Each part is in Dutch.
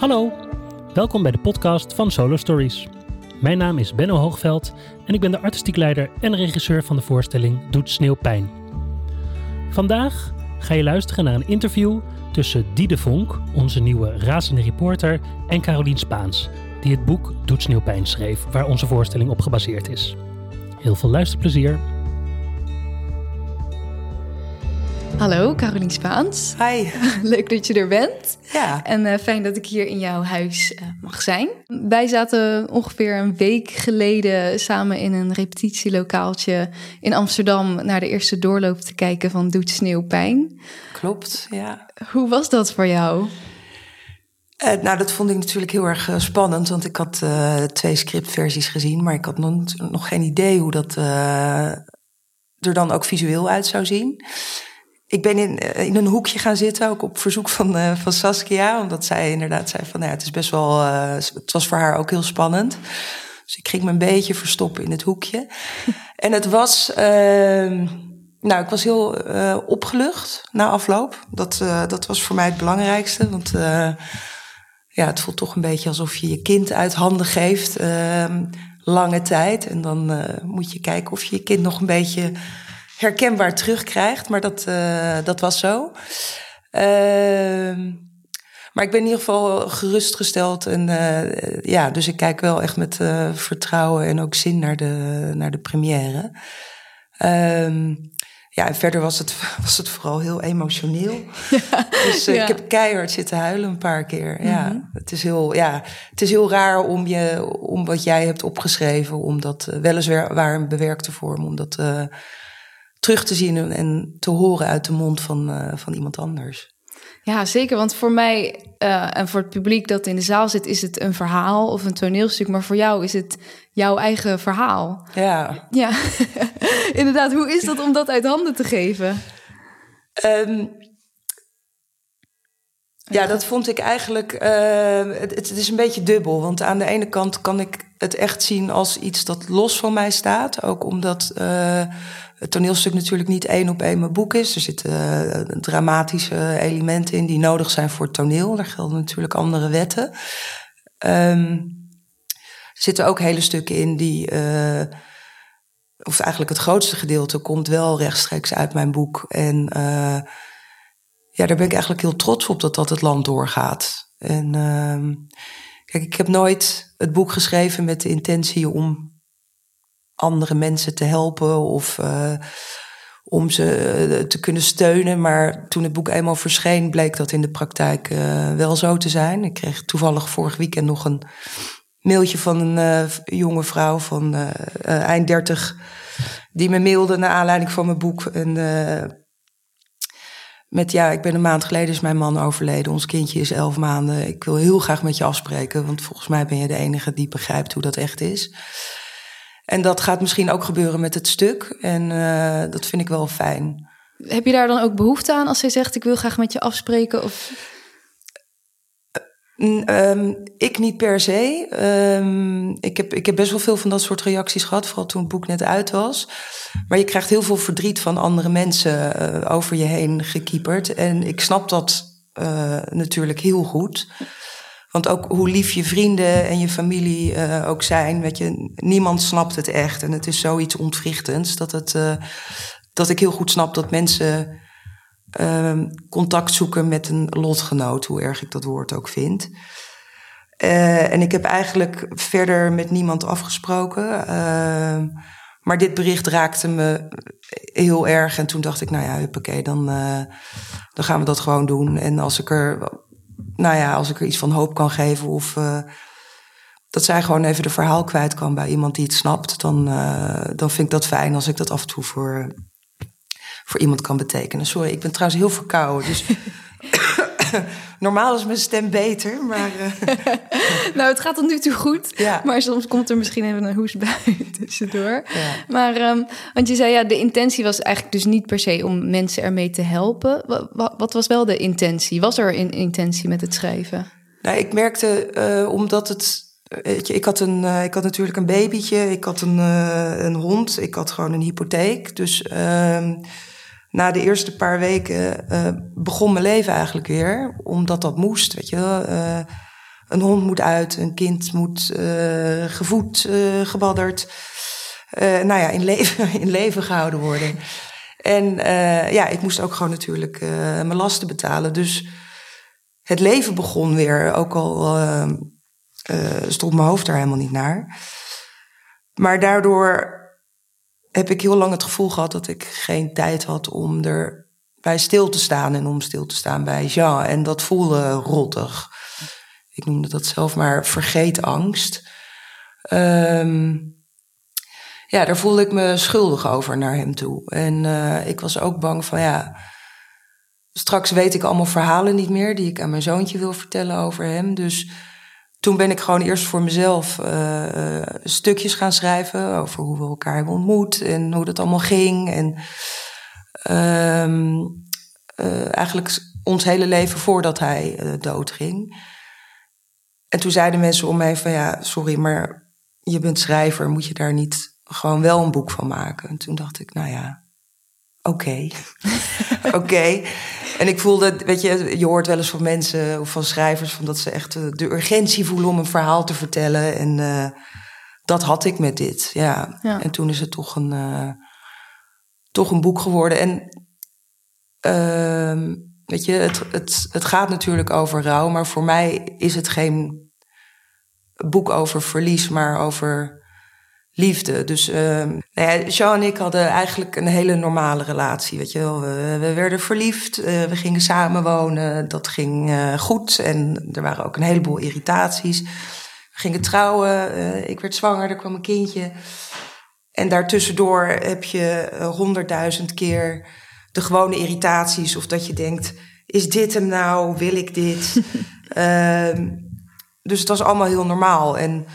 Hallo, welkom bij de podcast van Solo Stories. Mijn naam is Benno Hoogveld en ik ben de artistiek leider en regisseur van de voorstelling Doet Sneeuw Pijn. Vandaag ga je luisteren naar een interview tussen Diede Vonk, onze nieuwe razende reporter, en Carolien Spaans, die het boek Doet Sneeuwpijn schreef, waar onze voorstelling op gebaseerd is. Heel veel luisterplezier. Hallo, Carolien Spaans. Hi. Leuk dat je er bent. Ja. En uh, fijn dat ik hier in jouw huis uh, mag zijn. Wij zaten ongeveer een week geleden samen in een repetitielokaaltje in Amsterdam naar de eerste doorloop te kijken van Doet Sneeuw Pijn. Klopt, ja. Hoe was dat voor jou? Uh, nou, dat vond ik natuurlijk heel erg spannend, want ik had twee scriptversies gezien, maar ik had nog, nog geen idee hoe dat er dan ook visueel uit zou zien ik ben in, eh, in een hoekje gaan zitten, ook op verzoek van, uh, van Saskia. Omdat zij inderdaad zei van, nou ja, het is best wel... Uh, het was voor haar ook heel spannend. Dus ik ging me een beetje verstoppen in het hoekje. en het was... Uh, nou, ik was heel opgelucht na afloop. Dat, dat was voor mij het belangrijkste. Want ja, het voelt toch een beetje alsof je je kind uit handen geeft. Ehm, lange tijd. En dan moet je kijken of je je kind nog een beetje herkenbaar terugkrijgt. Maar dat, uh, dat was zo. Uh, maar ik ben in ieder geval gerustgesteld. En uh, ja, dus ik kijk wel echt met uh, vertrouwen en ook zin naar de, naar de première. Ehm, ja, en verder was het, was het vooral heel emotioneel. Ja, dus ja. ik heb keihard zitten huilen een paar keer. Mm -hmm. Ja, het is heel, ja, het is heel raar om, je, om wat jij hebt opgeschreven, om dat weliswaar een bewerkte vorm, om dat terug te zien en te horen uit de mond van, uh, van iemand anders. Ja, zeker. Want voor mij uh, en voor het publiek dat in de zaal zit, is het een verhaal of een toneelstuk. Maar voor jou is het jouw eigen verhaal. Ja. Ja, inderdaad. Hoe is dat om dat uit handen te geven? Um, ja, dat vond ik eigenlijk. Uh, het, het, is een beetje dubbel. Want aan de ene kant kan ik het echt zien als iets dat los van mij staat. Ook omdat uh, het toneelstuk natuurlijk niet één op één mijn boek is. Er zitten uh, dramatische elementen in die nodig zijn voor het toneel. Daar gelden natuurlijk andere wetten. Um, er zitten ook hele stukken in die. of eigenlijk het grootste gedeelte komt wel rechtstreeks uit mijn boek. En ja, daar ben ik eigenlijk heel trots op dat dat het land doorgaat. En uh, kijk, ik heb nooit het boek geschreven met de intentie om andere mensen te helpen of uh, om ze te kunnen steunen. Maar toen het boek eenmaal verscheen, bleek dat in de praktijk uh, wel zo te zijn. Ik kreeg toevallig vorig weekend nog een mailtje van een jonge vrouw van eind dertig. Die me mailde naar aanleiding van mijn boek. En met ja, ik ben een maand geleden is mijn man overleden. Ons kindje is elf maanden. Ik wil heel graag met je afspreken, want volgens mij ben je de enige die begrijpt hoe dat echt is. En dat gaat misschien ook gebeuren met het stuk. En uh, dat vind ik wel fijn. Heb je daar dan ook behoefte aan als hij zegt: Ik wil graag met je afspreken? Of... Um, ik niet per se. Um, ik, heb, ik heb best wel veel van dat soort reacties gehad, vooral toen het boek net uit was. Maar je krijgt heel veel verdriet van andere mensen uh, over je heen gekieperd. En ik snap dat uh, natuurlijk heel goed. Want ook hoe lief je vrienden en je familie uh, ook zijn, weet je, niemand snapt het echt. En het is zoiets ontwrichtends dat, het, dat ik heel goed snap dat mensen uh, contact zoeken met een lotgenoot, hoe erg ik dat woord ook vind. Uh, en ik heb eigenlijk verder met niemand afgesproken. Uh, maar dit bericht raakte me heel erg. En toen dacht ik, nou ja, huppakee, dan, dan gaan we dat gewoon doen. En als ik er, nou ja, als ik er iets van hoop kan geven of dat zij gewoon even de verhaal kwijt kan bij iemand die het snapt, dan, dan vind ik dat fijn als ik dat af en toe voor voor iemand kan betekenen. Sorry, ik ben trouwens heel verkouden. Dus normaal is mijn stem beter, maar... Uh... nou, het gaat tot nu toe goed. Ja. Maar soms komt er misschien even een hoes bij tussendoor. Ja. Maar, um, want je zei ja, de intentie was eigenlijk dus niet per se om mensen ermee te helpen. Wat, wat was wel de intentie? Was er een intentie met het schrijven? Nou, ik merkte, uh, omdat het... Weet je, ik, had een, uh, ik had natuurlijk een babytje, ik had een, een hond, ik had gewoon een hypotheek. Dus ehm, na de eerste paar weken uh, begon mijn leven eigenlijk weer, omdat dat moest. Weet je, uh, een hond moet uit, een kind moet gevoed, gebadderd. nou ja, in leven, in leven gehouden worden. En ja, ik moest ook gewoon natuurlijk mijn lasten betalen. Dus het leven begon weer, ook al stond mijn hoofd daar helemaal niet naar. Maar daardoor heb ik heel lang het gevoel gehad dat ik geen tijd had om er bij stil te staan en om stil te staan bij Jean. En dat voelde rottig. Ik noemde dat zelf maar vergeetangst. Um, ja, daar voelde ik me schuldig over naar hem toe. En uh, ik was ook bang van ja. Straks weet ik allemaal verhalen niet meer die ik aan mijn zoontje wil vertellen over hem. Dus toen ben ik gewoon eerst voor mezelf uh, stukjes gaan schrijven over hoe we elkaar hebben ontmoet en hoe dat allemaal ging. En um, uh, eigenlijk ons hele leven voordat hij uh, doodging. En toen zeiden mensen om mij van ja, sorry, maar je bent schrijver, moet je daar niet gewoon wel een boek van maken? En toen dacht ik, nou ja, oké. oké. En ik voelde, weet je, je hoort wel eens van mensen of van schrijvers van dat ze echt eh, de urgentie voelen om een verhaal te vertellen. En uh, dat had ik met dit. Ja. ja. En toen is het toch een, uh, toch een boek geworden. En uh, weet je, het, het, het gaat natuurlijk over rouw, maar voor mij is het geen boek over verlies, maar over liefde. Dus uh, nou ja, Jean en ik hadden eigenlijk een hele normale relatie. Weet je wel. We, we werden verliefd, uh, we gingen samenwonen, dat ging uh, goed. En er waren ook een heleboel irritaties. We gingen trouwen, uh, ik werd zwanger, er kwam een kindje. En daartussendoor heb je honderdduizend keer de gewone irritaties. Of dat je denkt, is dit hem nou? Wil ik dit? Ehm, dus het was allemaal heel normaal. En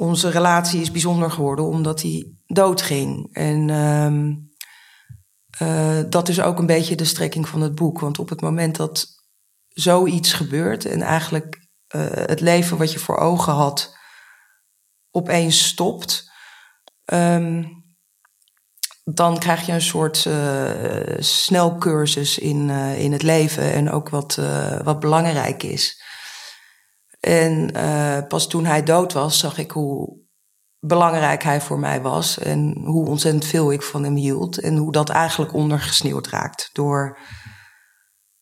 onze relatie is bijzonder geworden omdat hij doodging. En uh, uh, dat is ook een beetje de strekking van het boek. Want op het moment dat zoiets gebeurt en eigenlijk uh, het leven wat je voor ogen had opeens stopt, um, dan krijg je een soort uh, snelcursus in, in het leven en ook wat, wat belangrijk is. En uh, pas toen hij dood was, zag ik hoe belangrijk hij voor mij was. En hoe ontzettend veel ik van hem hield. En hoe dat eigenlijk ondergesneeuwd raakt door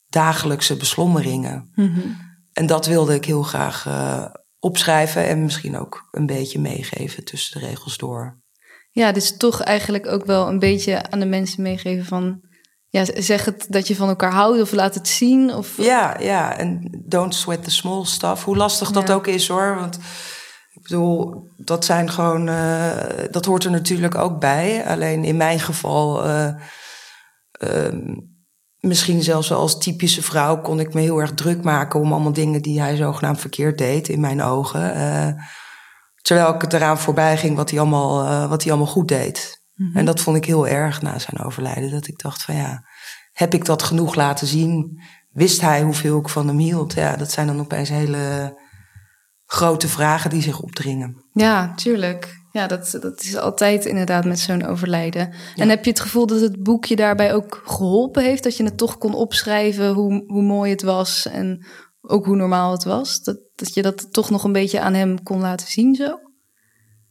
dagelijkse beslommeringen. Mm -hmm. En dat wilde ik heel graag uh, opschrijven en misschien ook een beetje meegeven tussen de regels door. Ja, dus toch eigenlijk ook wel een beetje aan de mensen meegeven van ja, zeg het dat je van elkaar houdt of laat het zien. Of... Ja, ja, en don't sweat the small stuff. Hoe lastig dat ook is hoor. Want ik bedoel, dat zijn gewoon, uh, dat hoort er natuurlijk ook bij. Alleen in mijn geval, uh, uh, misschien zelfs als typische vrouw, kon ik me heel erg druk maken om allemaal dingen die hij zogenaamd verkeerd deed in mijn ogen. terwijl ik het eraan voorbij ging wat hij allemaal, wat hij allemaal goed deed. En dat vond ik heel erg na zijn overlijden. Dat ik dacht van ja, heb ik dat genoeg laten zien? Wist hij hoeveel ik van hem hield? Ja, dat zijn dan opeens hele grote vragen die zich opdringen. Ja, tuurlijk. Ja, dat, dat is altijd inderdaad met zo'n overlijden. En heb je het gevoel dat het boekje daarbij ook geholpen heeft? Dat je het toch kon opschrijven hoe, hoe mooi het was en ook hoe normaal het was? Dat, dat je dat toch nog een beetje aan hem kon laten zien zo?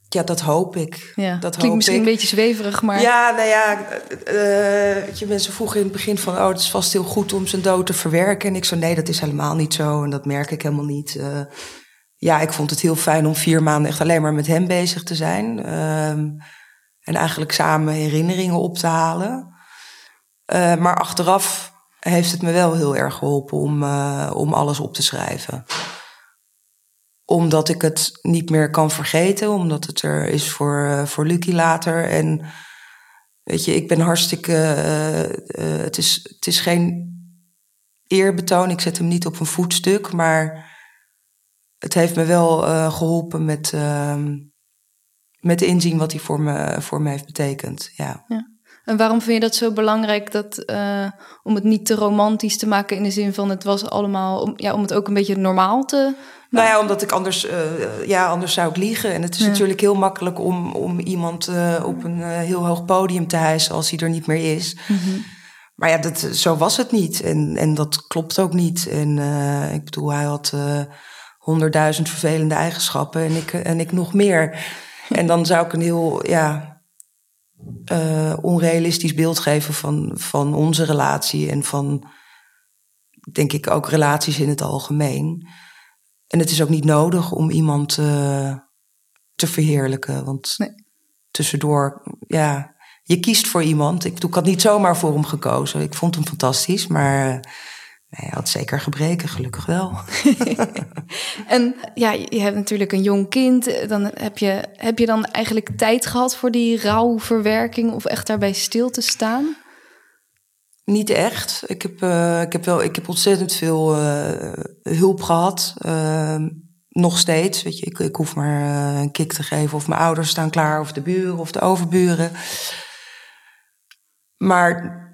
Ja, dat hoop ik. Ja. Dat Klinkt misschien een beetje zweverig, maar... Ja, nou ja, uh, je, mensen vroegen in het begin van... oh, het is vast heel goed om zijn dood te verwerken. En ik zei, nee, dat is helemaal niet zo. En dat merk ik helemaal niet. Uh, ja, ik vond het heel fijn om vier maanden echt alleen maar met hem bezig te zijn. Uh, en eigenlijk samen herinneringen op te halen. Uh, maar achteraf heeft het me wel heel erg geholpen om, om alles op te schrijven omdat ik het niet meer kan vergeten, omdat het er is voor, uh, voor Lucky later. En weet je, ik ben hartstikke. Uh, uh, het, is, het is geen eerbetoon, ik zet hem niet op een voetstuk, maar het heeft me wel geholpen met, ehm, met inzien wat hij voor me, voor me heeft betekend. Ja. ja. En waarom vind je dat zo belangrijk dat, om het niet te romantisch te maken in de zin van het was allemaal, om, ja, om het ook een beetje normaal te nou ja, omdat ik anders, uh, ja, anders zou ik liegen. En het is natuurlijk heel makkelijk om, om iemand uh, op een heel hoog podium te hijsen als hij er niet meer is. Mm -hmm. Maar ja, dat, zo was het niet. En, en dat klopt ook niet. En ik bedoel, hij had honderdduizend vervelende eigenschappen en ik, en ik nog meer. En dan zou ik een heel ja, uh, onrealistisch beeld geven van, van onze relatie en van, denk ik, ook relaties in het algemeen. En het is ook niet nodig om iemand uh, te verheerlijken. Want nee. tussendoor, ja, je kiest voor iemand. Ik, ik had niet zomaar voor hem gekozen. Ik vond hem fantastisch, maar uh, hij had zeker gebreken, gelukkig wel. en ja, je hebt natuurlijk een jong kind. Dan heb je, heb je dan eigenlijk tijd gehad voor die rouwverwerking of echt daarbij stil te staan? Niet echt. Ik heb, uh, ik heb, wel, ik heb ontzettend veel uh, hulp gehad. Uh, nog steeds. Weet je, ik, ik hoef maar een kick te geven. Of mijn ouders staan klaar, of de buren of de overburen. Maar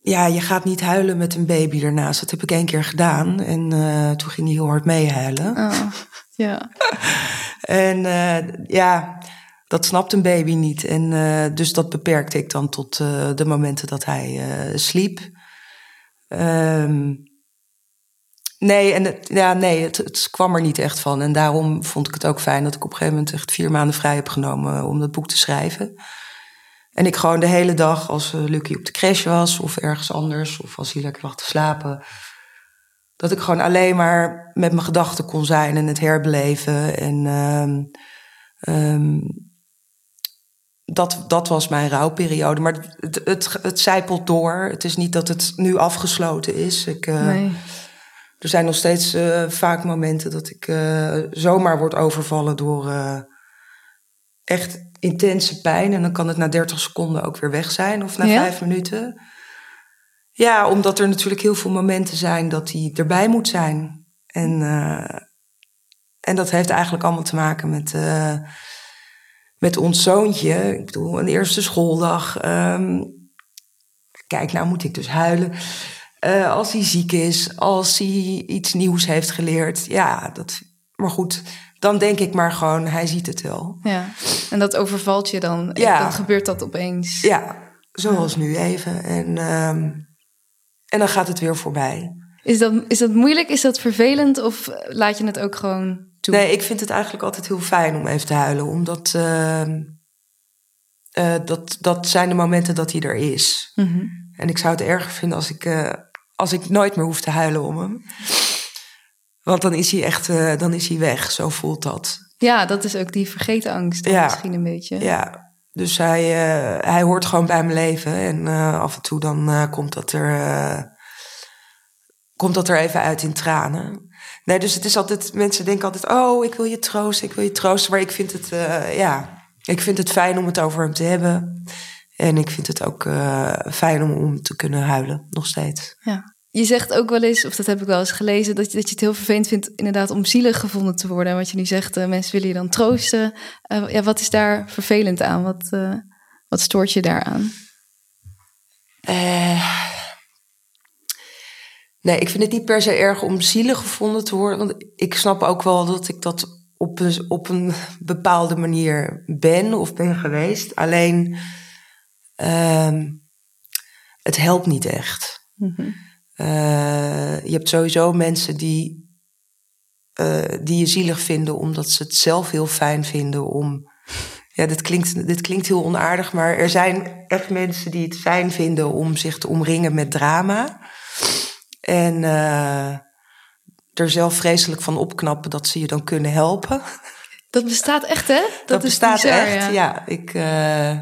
ja, je gaat niet huilen met een baby ernaast. Dat heb ik één keer gedaan. En toen ging hij heel hard meehuilen. Oh, ja. en ja dat snapt een baby niet. En uh, dus dat beperkte ik dan tot de momenten dat hij sliep. Um, nee, en het, ja, nee het, het, kwam er niet echt van. En daarom vond ik het ook fijn dat ik op een gegeven moment echt vier maanden vrij heb genomen om dat boek te schrijven. En ik gewoon de hele dag, als Lucky op de crash was of ergens anders, of als hij lekker lag te slapen, dat ik gewoon alleen maar met mijn gedachten kon zijn en het herbeleven. En um, um, dat, dat was mijn rouwperiode. Maar het, het, het zijpelt door. Het is niet dat het nu afgesloten is. Ik, uh, nee. Er zijn nog steeds uh, vaak momenten dat ik uh, zomaar word overvallen door echt intense pijn. En dan kan het na 30 seconden ook weer weg zijn of na ja? vijf minuten. Ja, omdat er natuurlijk heel veel momenten zijn dat hij erbij moet zijn. En, en dat heeft eigenlijk allemaal te maken met met ons zoontje. Ik bedoel, een eerste schooldag. Um, kijk, nou moet ik dus huilen. Uh, als hij ziek is, als hij iets nieuws heeft geleerd. Ja, dat, maar goed, dan denk ik maar gewoon, hij ziet het wel. Ja, en dat overvalt je dan. Ja. Dan gebeurt dat opeens. Ja, zoals nu even. En, um, en dan gaat het weer voorbij. Is dat, is dat moeilijk? Is dat vervelend? Of laat je het ook gewoon toe? Nee, ik vind het eigenlijk altijd heel fijn om even te huilen. Omdat uh, uh, dat, dat zijn de momenten dat hij er is. Mm -hmm. En ik zou het erger vinden als ik, uh, als ik nooit meer hoef te huilen om hem. Want dan is hij echt uh, dan is hij weg. Zo voelt dat. Ja, dat is ook die vergeten angst ja. misschien een beetje. Ja, dus hij, hij hoort gewoon bij mijn leven. En af en toe dan komt dat er komt dat er even uit in tranen. Nee, dus het is altijd, mensen denken altijd, oh, ik wil je troosten, ik wil je troosten. Maar ik vind het, ja, ik vind het fijn om het over hem te hebben. En ik vind het ook fijn om, om te kunnen huilen, nog steeds. Ja. Je zegt ook wel eens, of dat heb ik wel eens gelezen, dat je, dat je het heel vervelend vindt inderdaad om zielig gevonden te worden. En wat je nu zegt, uh, mensen willen je dan troosten. ja, wat is daar vervelend aan? Wat, wat stoort je daaraan? Nee, ik vind het niet per se erg om zielig gevonden te worden. Want ik snap ook wel dat ik dat op een, op een bepaalde manier ben of ben geweest. Alleen, uh, het helpt niet echt. Mm -hmm. Uh, je hebt sowieso mensen die, uh, die je zielig vinden omdat ze het zelf heel fijn vinden om. Ja, dit klinkt, dit klinkt heel onaardig, maar er zijn echt mensen die het fijn vinden om zich te omringen met drama. En uh, er zelf vreselijk van opknappen dat ze je dan kunnen helpen. Dat bestaat echt, hè? Dat, dat bestaat bizar, echt, ja. ja. Ik, uh,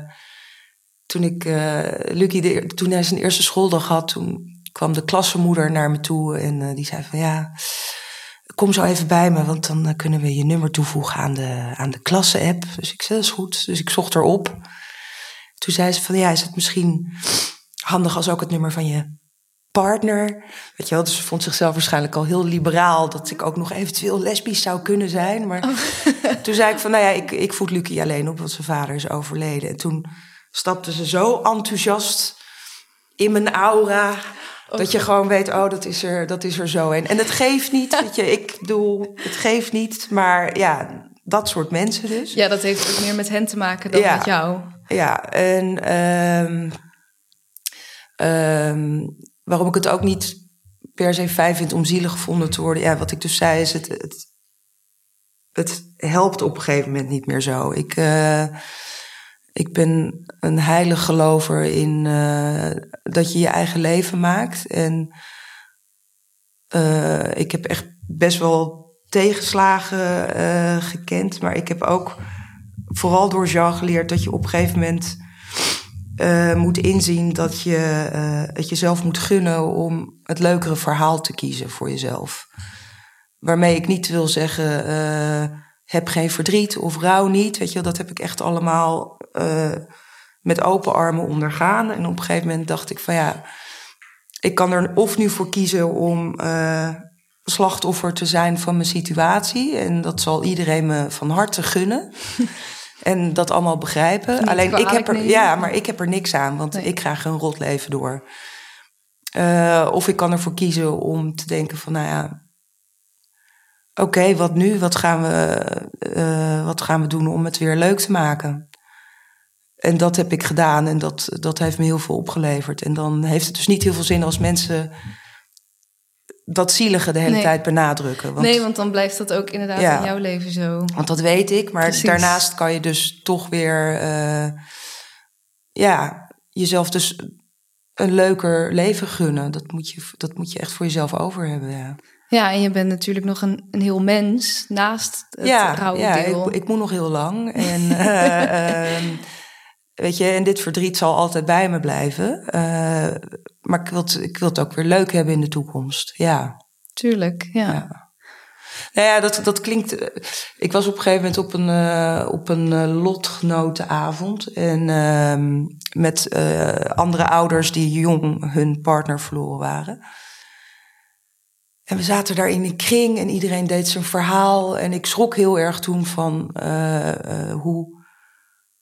toen ik, uh, Lucky, de, toen hij zijn eerste schooldag had, toen kwam de klassenmoeder naar me toe en die zei van ja, kom zo even bij me, want dan kunnen we je nummer toevoegen aan de, aan de klasse-app. Dus ik zei, dat is goed. Dus ik zocht erop. Toen zei ze van ja, is het misschien handig als ook het nummer van je partner. Weet je wel, dus ze vond zichzelf waarschijnlijk al heel liberaal. Dat ik ook nog eventueel lesbisch zou kunnen zijn. Maar oh. toen zei ik van, nou ja, ik, ik voed Lucie alleen op, want zijn vader is overleden. En toen stapte ze zo enthousiast in mijn aura. Dat je gewoon weet, oh, dat is er, dat is er zo. En, en het geeft niet, weet je, ik bedoel, het geeft niet. Maar ja, dat soort mensen dus. Ja, dat heeft ook meer met hen te maken dan ja, met jou. Ja, en um, um, waarom ik het ook niet per se fijn vind om zielig gevonden te worden. Ja, wat ik dus zei is, het, het, het helpt op een gegeven moment niet meer zo. Ik, uh, ik ben een heilig gelover in uh, dat je je eigen leven maakt. En uh, ik heb echt best wel tegenslagen gekend. Maar ik heb ook vooral door Jean geleerd dat je op een gegeven moment moet inzien dat je het jezelf moet gunnen om het leukere verhaal te kiezen voor jezelf. Waarmee ik niet wil zeggen, heb geen verdriet of rouw niet. Weet je, dat heb ik echt allemaal uh, met open armen ondergaan. En op een gegeven moment dacht ik van ja, ik kan er of nu voor kiezen om uh, slachtoffer te zijn van mijn situatie. En dat zal iedereen me van harte gunnen. en dat allemaal begrijpen. Alleen ik heb er, ja, maar ik heb er niks aan, want nee. ik krijg een rot leven door. Uh, of ik kan ervoor kiezen om te denken van nou ja oké, okay, wat nu? Wat gaan, we, uh, wat gaan we doen om het weer leuk te maken? En dat heb ik gedaan en dat, dat heeft me heel veel opgeleverd. En dan heeft het dus niet heel veel zin als mensen dat zielige de hele nee. tijd benadrukken. Want, nee, want dan blijft dat ook inderdaad ja, in jouw leven zo. Want dat weet ik, maar Precies. daarnaast kan je dus toch weer, uh, ja, jezelf dus een leuker leven gunnen. Dat moet je, dat moet je echt voor jezelf over hebben, ja. Ja, en je bent natuurlijk nog een, een heel mens naast het ja, rauwe ja. Ik, ik moet nog heel lang. En, uh, um, weet je, en dit verdriet zal altijd bij me blijven. Uh, maar ik wil, het, ik wil het ook weer leuk hebben in de toekomst. Ja. Tuurlijk, ja. ja. Nou ja, dat, dat klinkt. Ik was op een gegeven moment op een, uh, op een lotgenotenavond. En uh, met andere ouders die jong hun partner verloren waren. En we zaten daar in een kring en iedereen deed zijn verhaal. En ik schrok heel erg toen van uh, uh, hoe,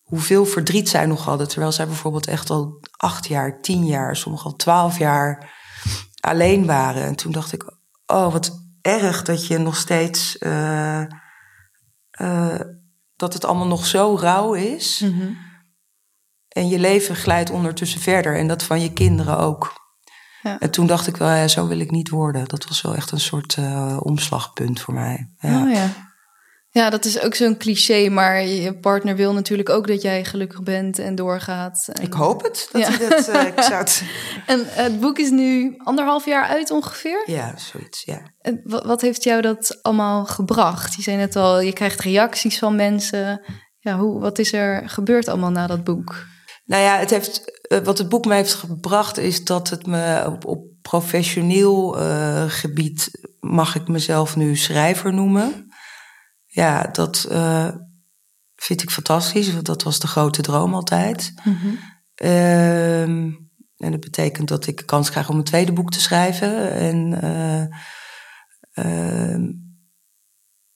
hoeveel verdriet zij nog hadden. Terwijl zij bijvoorbeeld echt al acht jaar, tien jaar, sommigen al twaalf jaar alleen waren. En toen dacht ik, oh wat erg dat je nog steeds... Uh, dat het allemaal nog zo rauw is. Mm -hmm. En je leven glijdt ondertussen verder. En dat van je kinderen ook. Ja. En toen dacht ik wel, ja, zo wil ik niet worden. Dat was wel echt een soort uh, omslagpunt voor mij. Ja. Oh, ja. ja, dat is ook zo'n cliché, maar je partner wil natuurlijk ook dat jij gelukkig bent en doorgaat. En... Ik hoop het. Dat ja. dat, uh, ik zou het... en het boek is nu anderhalf jaar uit ongeveer? Ja, zoiets, ja. En wat heeft jou dat allemaal gebracht? Je zei net al, je krijgt reacties van mensen. Ja, hoe, wat is er gebeurd allemaal na dat boek? Nou ja, het heeft, wat het boek me heeft gebracht is dat het me op, op professioneel uh, gebied mag ik mezelf nu schrijver noemen. Ja, dat uh, vind ik fantastisch, want dat was de grote droom altijd. Mm -hmm. uh, en dat betekent dat ik kans krijg om een tweede boek te schrijven. En ehm,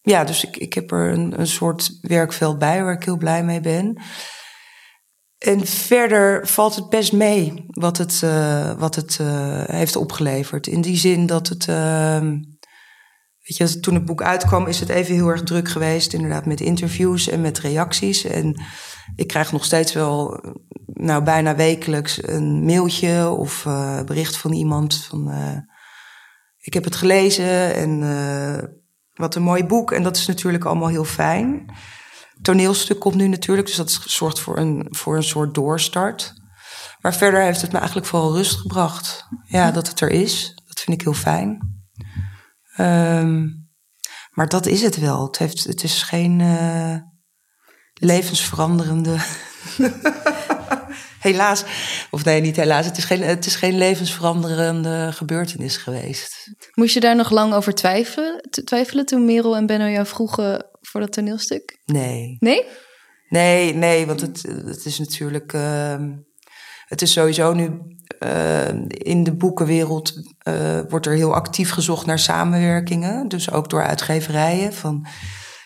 ja, dus ik, ik heb er een, een soort werkveld bij waar ik heel blij mee ben. En verder valt het best mee wat het, uh, wat het uh, heeft opgeleverd. In die zin dat het. Uh, weet je, toen het boek uitkwam, is het even heel erg druk geweest. Inderdaad, met interviews en met reacties. En ik krijg nog steeds wel, nou bijna wekelijks, een mailtje of uh, bericht van iemand van. ik heb het gelezen en wat een mooi boek. En dat is natuurlijk allemaal heel fijn toneelstuk komt nu natuurlijk, dus dat zorgt voor een, voor een soort doorstart. Maar verder heeft het me eigenlijk vooral rust gebracht. Ja, dat het er is. Dat vind ik heel fijn. Um, maar dat is het wel. Het, heeft, het is geen uh, levensveranderende. helaas. Of nee, niet helaas. Het is, geen, het is geen levensveranderende gebeurtenis geweest. Moest je daar nog lang over twijfelen, twijfelen toen Merel en Benno jou vroegen voor dat toneelstuk? Nee. Nee? Nee, nee, want het, het is natuurlijk. Uh, het is sowieso nu. Uh, in de boekenwereld uh, wordt er heel actief gezocht naar samenwerkingen. Dus ook door uitgeverijen. Van,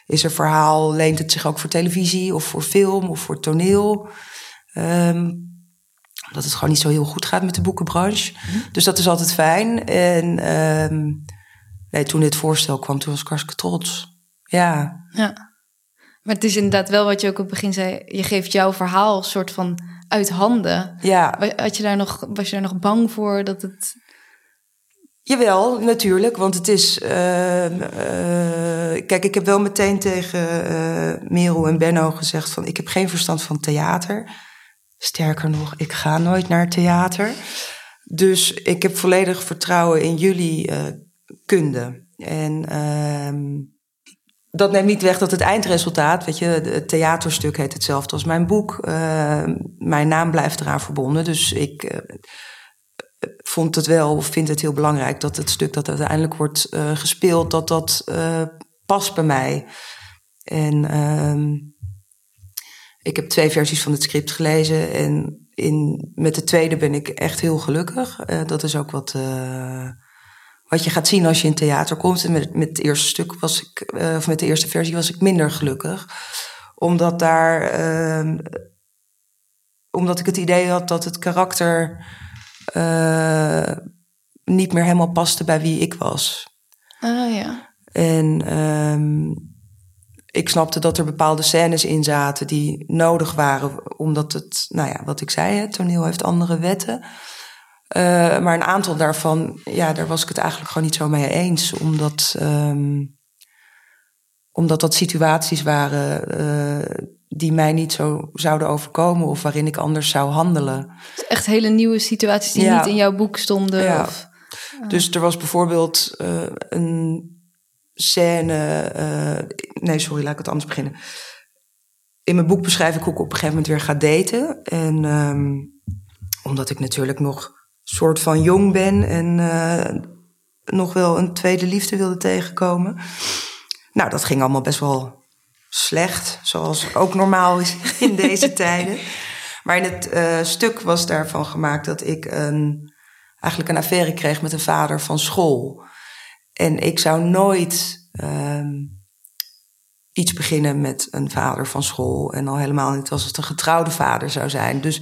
is er verhaal, leent het zich ook voor televisie of voor film of voor toneel? Um, omdat het gewoon niet zo heel goed gaat met de boekenbranche. Mm. Dus dat is altijd fijn. En um, nee, toen dit voorstel kwam, toen was ik hartstikke trots. Ja. Ja. Maar het is inderdaad wel wat je ook op het begin zei. Je geeft jouw verhaal een soort van uit handen. Ja. Had je daar nog, was je daar nog bang voor dat het... Jawel, natuurlijk. Want het is. Uh, uh, kijk, ik heb wel meteen tegen uh, Merel en Benno gezegd: van ik heb geen verstand van theater. Sterker nog, ik ga nooit naar theater. Dus ik heb volledig vertrouwen in jullie kunde. En ehm, dat neemt niet weg dat het eindresultaat, weet je, het theaterstuk heet hetzelfde als mijn boek. mijn naam blijft eraan verbonden. Dus ik vond het wel, vind het heel belangrijk dat het stuk dat uiteindelijk wordt uh, gespeeld, dat dat past bij mij. En uh, ik heb twee versies van het script gelezen en in, met de tweede ben ik echt heel gelukkig. Dat is ook wat, wat je gaat zien als je in theater komt. En met, met het eerste stuk was ik, of met de eerste versie was ik minder gelukkig. Omdat daar, ehm, omdat ik het idee had dat het karakter uh, niet meer helemaal paste bij wie ik was. Ah ja. En um, ik snapte dat er bepaalde scènes in zaten die nodig waren, omdat het, nou ja, wat ik zei, het toneel heeft andere wetten. Uh, maar een aantal daarvan, ja, daar was ik het eigenlijk gewoon niet zo mee eens, omdat, um, omdat dat situaties waren uh, die mij niet zo zouden overkomen of waarin ik anders zou handelen. Echt hele nieuwe situaties die niet in jouw boek stonden. Ja. Of, Dus er was bijvoorbeeld uh, een scène. Nee, sorry, laat ik het anders beginnen. In mijn boek beschrijf ik hoe ik op een gegeven moment weer ga daten. En um, omdat ik natuurlijk nog soort van jong ben en uh, nog wel een tweede liefde wilde tegenkomen. Nou, dat ging allemaal best wel slecht, zoals ook normaal is in deze tijden. Maar in het uh, stuk was daarvan gemaakt dat ik een, eigenlijk een affaire kreeg met een vader van school. En ik zou nooit um, iets beginnen met een vader van school. En al helemaal niet als het een getrouwde vader zou zijn. Dus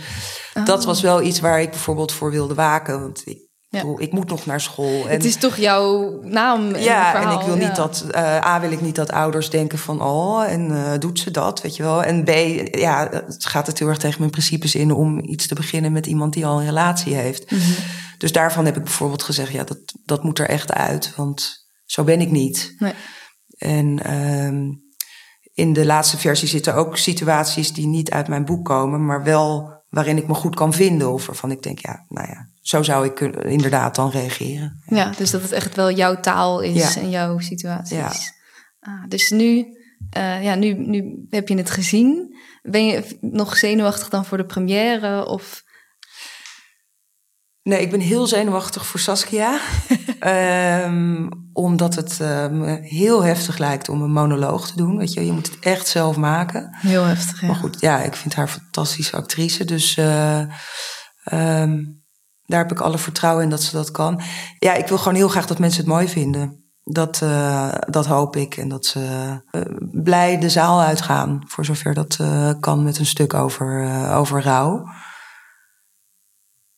oh. dat was wel iets waar ik bijvoorbeeld voor wilde waken. Want ik ja. Ik moet nog naar school. En, het is toch jouw naam? En ja, verhaal, en ik wil niet dat. Uh, A, wil ik niet dat ouders denken van. Oh, en uh, doet ze dat, weet je wel. En B, ja, het gaat het heel erg tegen mijn principes in om iets te beginnen met iemand die al een relatie heeft. Mm -hmm. Dus daarvan heb ik bijvoorbeeld gezegd: ja, dat, dat moet er echt uit. Want zo ben ik niet. Nee. En um, in de laatste versie zitten ook situaties die niet uit mijn boek komen, maar wel waarin ik me goed kan vinden. Of waarvan ik denk, ja, nou ja, zo zou ik inderdaad dan reageren. Ja, ja dus dat het echt wel jouw taal is ja. en jouw situaties. Ja. Ah, dus nu, uh, ja, nu, nu heb je het gezien. Ben je nog zenuwachtig dan voor de première? Of... Nee, ik ben heel zenuwachtig voor Saskia. um, omdat het me heel heftig lijkt om een monoloog te doen. Weet je, je moet het echt zelf maken. Heel heftig, ja. Maar goed, ja, ik vind haar een fantastische actrice. Dus uh, um, daar heb ik alle vertrouwen in dat ze dat kan. Ja, ik wil gewoon heel graag dat mensen het mooi vinden. Dat, uh, dat hoop ik. En dat ze uh, blij de zaal uitgaan. Voor zover dat kan met een stuk over, over rouw.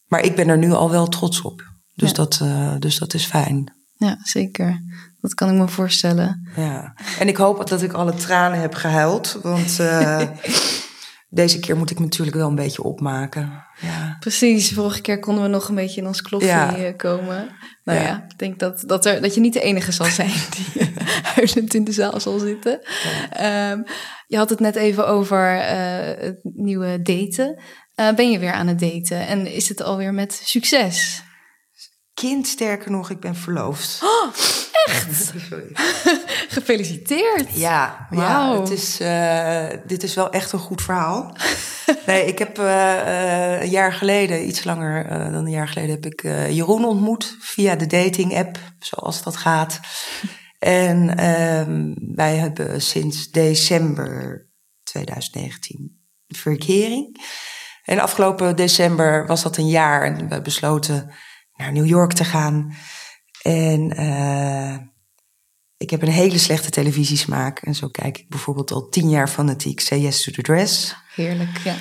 Maar ik ben er nu al wel trots op. Dus, ja. dat, dus dat is fijn. Ja, zeker. Dat kan ik me voorstellen. Ja. En ik hoop dat ik alle tranen heb gehuild. Want deze keer moet ik natuurlijk wel een beetje opmaken. Ja. Precies, vorige keer konden we nog een beetje in ons klopje ja. komen. Nou ja. ja. ik denk dat, dat, er, dat je niet de enige zal zijn die huilend in de zaal zal zitten. Um, je had het net even over uh, het nieuwe daten. Uh, ben je weer aan het daten en is het alweer met succes? Kind, sterker nog, ik ben verloofd. Oh, echt? Gefeliciteerd. Ja, wow. ja het is, uh, dit is wel echt een goed verhaal. nee, ik heb uh, uh, een jaar geleden, iets langer dan een jaar geleden, heb ik Jeroen ontmoet via de dating app, zoals dat gaat. En ehm, wij hebben sinds december 2019 verkering. En afgelopen december was dat een jaar en we besloten naar New York te gaan. En uh, ik heb een hele slechte televisiesmaak. En zo kijk ik bijvoorbeeld al tien jaar fanatiek Say Yes to the Dress. Heerlijk, ja.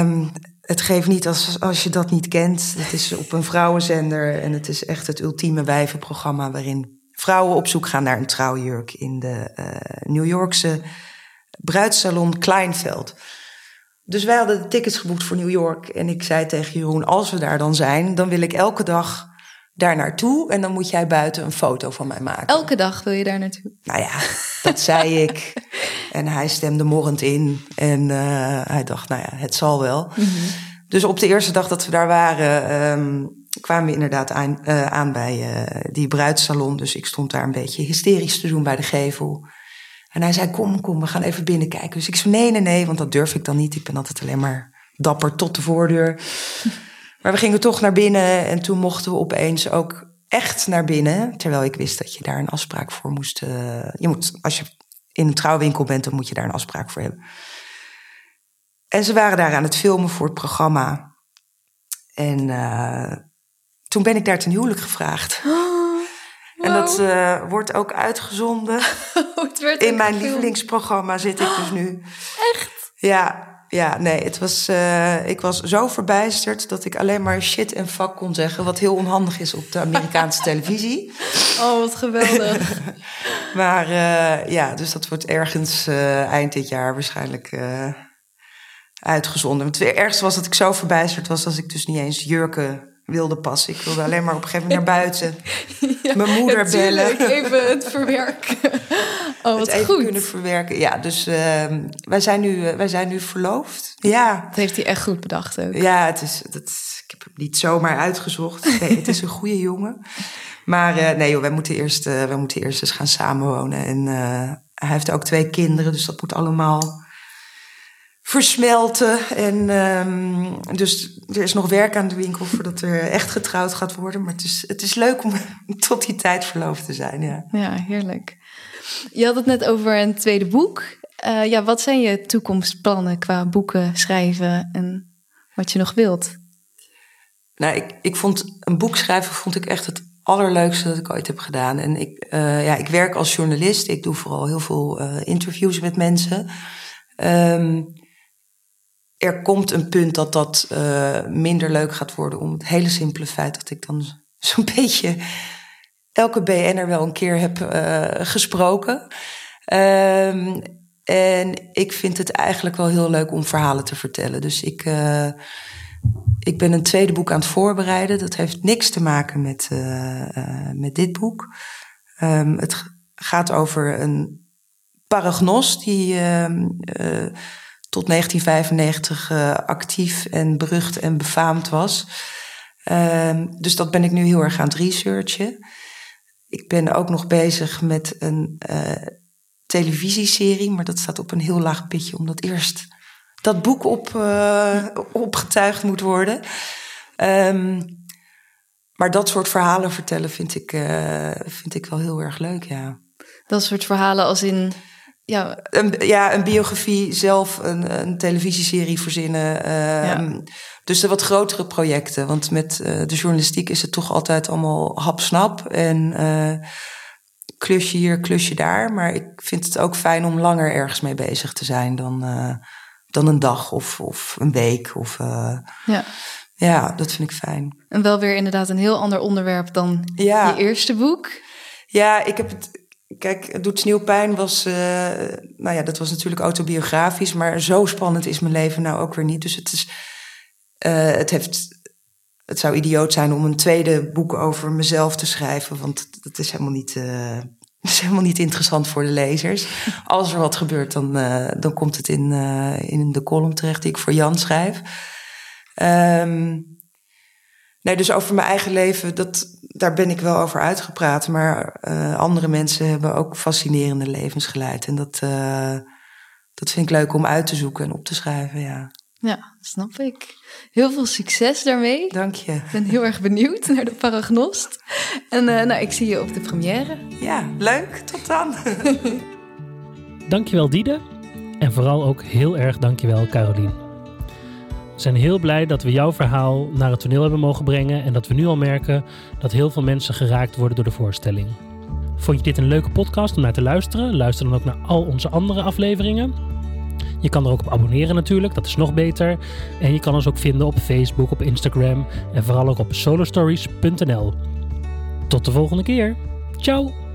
Um, het geeft niet als, als je dat niet kent. Het is op een vrouwenzender en het is echt het ultieme wijvenprogramma... waarin vrouwen op zoek gaan naar een trouwjurk in de uh, New Yorkse bruidssalon Kleinveld. Dus wij hadden de tickets geboekt voor New York. En ik zei tegen Jeroen, als we daar dan zijn, dan wil ik elke dag daar naartoe en dan moet jij buiten een foto van mij maken. Elke dag wil je daar naartoe? Nou ja, dat zei ik. En hij stemde morrend in. En uh, hij dacht, nou ja, het zal wel. Mm -hmm. Dus op de eerste dag dat we daar waren, um, kwamen we inderdaad aan, uh, aan bij uh, die bruidssalon. Dus ik stond daar een beetje hysterisch te doen bij de gevel. En hij zei, kom, kom, we gaan even binnenkijken. Dus ik zei, nee, nee, nee, want dat durf ik dan niet. Ik ben altijd alleen maar dapper tot de voordeur. Maar we gingen toch naar binnen en toen mochten we opeens ook echt naar binnen. Terwijl ik wist dat je daar een afspraak voor moest. Uh, je moet, als je in een trouwwinkel bent, dan moet je daar een afspraak voor hebben. En ze waren daar aan het filmen voor het programma. En uh, toen ben ik daar ten huwelijk gevraagd. Oh, en dat uh, wordt ook uitgezonden. het werd in mijn lievelingsprogramma zit ik dus nu. Echt? Ja, ja, nee, het was, uh, ik was zo verbijsterd dat ik alleen maar shit en fuck kon zeggen. Wat heel onhandig is op de Amerikaanse televisie. Oh, wat geweldig. maar uh, ja, dus dat wordt ergens uh, eind dit jaar waarschijnlijk uitgezonden. Het ergste was dat ik zo verbijsterd was als ik dus niet eens jurken wilde passen. Ik wilde alleen maar op een gegeven moment naar buiten. Ja, Mijn moeder bellen. Even het verwerken. Oh, wat het even goed. kunnen verwerken. Ja, dus uh, wij, zijn nu, uh, wij zijn nu verloofd. Ja. Dat heeft hij echt goed bedacht ook. Ja, het is, dat, ik heb hem niet zomaar uitgezocht. Nee, het is een goede jongen. Maar uh, nee joh, wij moeten, eerst, wij moeten eerst eens gaan samenwonen. En hij heeft ook twee kinderen, dus dat moet allemaal versmelten. En um, dus er is nog werk aan de winkel voordat er echt getrouwd gaat worden. Maar het is, het is leuk om tot die tijd verloofd te zijn. Ja, ja heerlijk. Je had het net over een tweede boek. Uh, ja, wat zijn je toekomstplannen qua boeken schrijven en wat je nog wilt? Nou, ik, ik vond een boek schrijven vond ik echt het allerleukste dat ik ooit heb gedaan. En ik, uh, ja, ik werk als journalist. Ik doe vooral heel veel uh, interviews met mensen. Um, er komt een punt dat dat uh, minder leuk gaat worden. Om het hele simpele feit dat ik dan zo'n beetje elke BN'er wel een keer heb uh, gesproken. Um, en ik vind het eigenlijk wel heel leuk om verhalen te vertellen. Dus ik, uh, ik ben een tweede boek aan het voorbereiden. Dat heeft niks te maken met, met dit boek. Um, het gaat over een paragnost die tot 1995 uh, actief en berucht en befaamd was. Uh, dus dat ben ik nu heel erg aan het researchen. Ik ben ook nog bezig met een uh, televisieserie, maar dat staat op een heel laag pitje, omdat eerst dat boek op, uh, opgetuigd moet worden. Um, maar dat soort verhalen vertellen vind ik, vind ik wel heel erg leuk, ja. Dat soort verhalen als in ja. Een, ja, een biografie, zelf een, een televisieserie verzinnen. Ja. Dus de wat grotere projecten. Want met uh, de journalistiek is het toch altijd allemaal hapsnap. En uh, klusje hier, klusje daar. Maar ik vind het ook fijn om langer ergens mee bezig te zijn dan, dan een dag of, of een week. Of, ja. ja, dat vind ik fijn. En wel weer inderdaad een heel ander onderwerp dan ja. je eerste boek. Ja, ik heb het Kijk, het doet sneeuwpijn was, uh, nou ja, dat was natuurlijk autobiografisch, maar zo spannend is mijn leven nou ook weer niet. Dus het is, uh, het heeft, het zou idioot zijn om een tweede boek over mezelf te schrijven, want dat is helemaal niet, uh, is helemaal niet interessant voor de lezers. Als er wat gebeurt, dan, dan komt het in, in de column terecht die ik voor Jan schrijf. Um, Nee, dus over mijn eigen leven, dat, daar ben ik wel over uitgepraat. Maar uh, andere mensen hebben ook fascinerende levens geleid. En dat, uh, dat vind ik leuk om uit te zoeken en op te schrijven, ja. Ja, snap ik. Heel veel succes daarmee. Dank je. Ik ben heel erg benieuwd naar de Paragnost. En uh, nou, ik zie je op de première. Ja, leuk. Tot dan. dankjewel Diede. En vooral ook heel erg dankjewel Carolien. Zijn heel blij dat we jouw verhaal naar het toneel hebben mogen brengen en dat we nu al merken dat heel veel mensen geraakt worden door de voorstelling. Vond je dit een leuke podcast om naar te luisteren? Luister dan ook naar al onze andere afleveringen. Je kan er ook op abonneren natuurlijk, dat is nog beter. En je kan ons ook vinden op Facebook, op Instagram en vooral ook op solostories.nl. Tot de volgende keer. Ciao!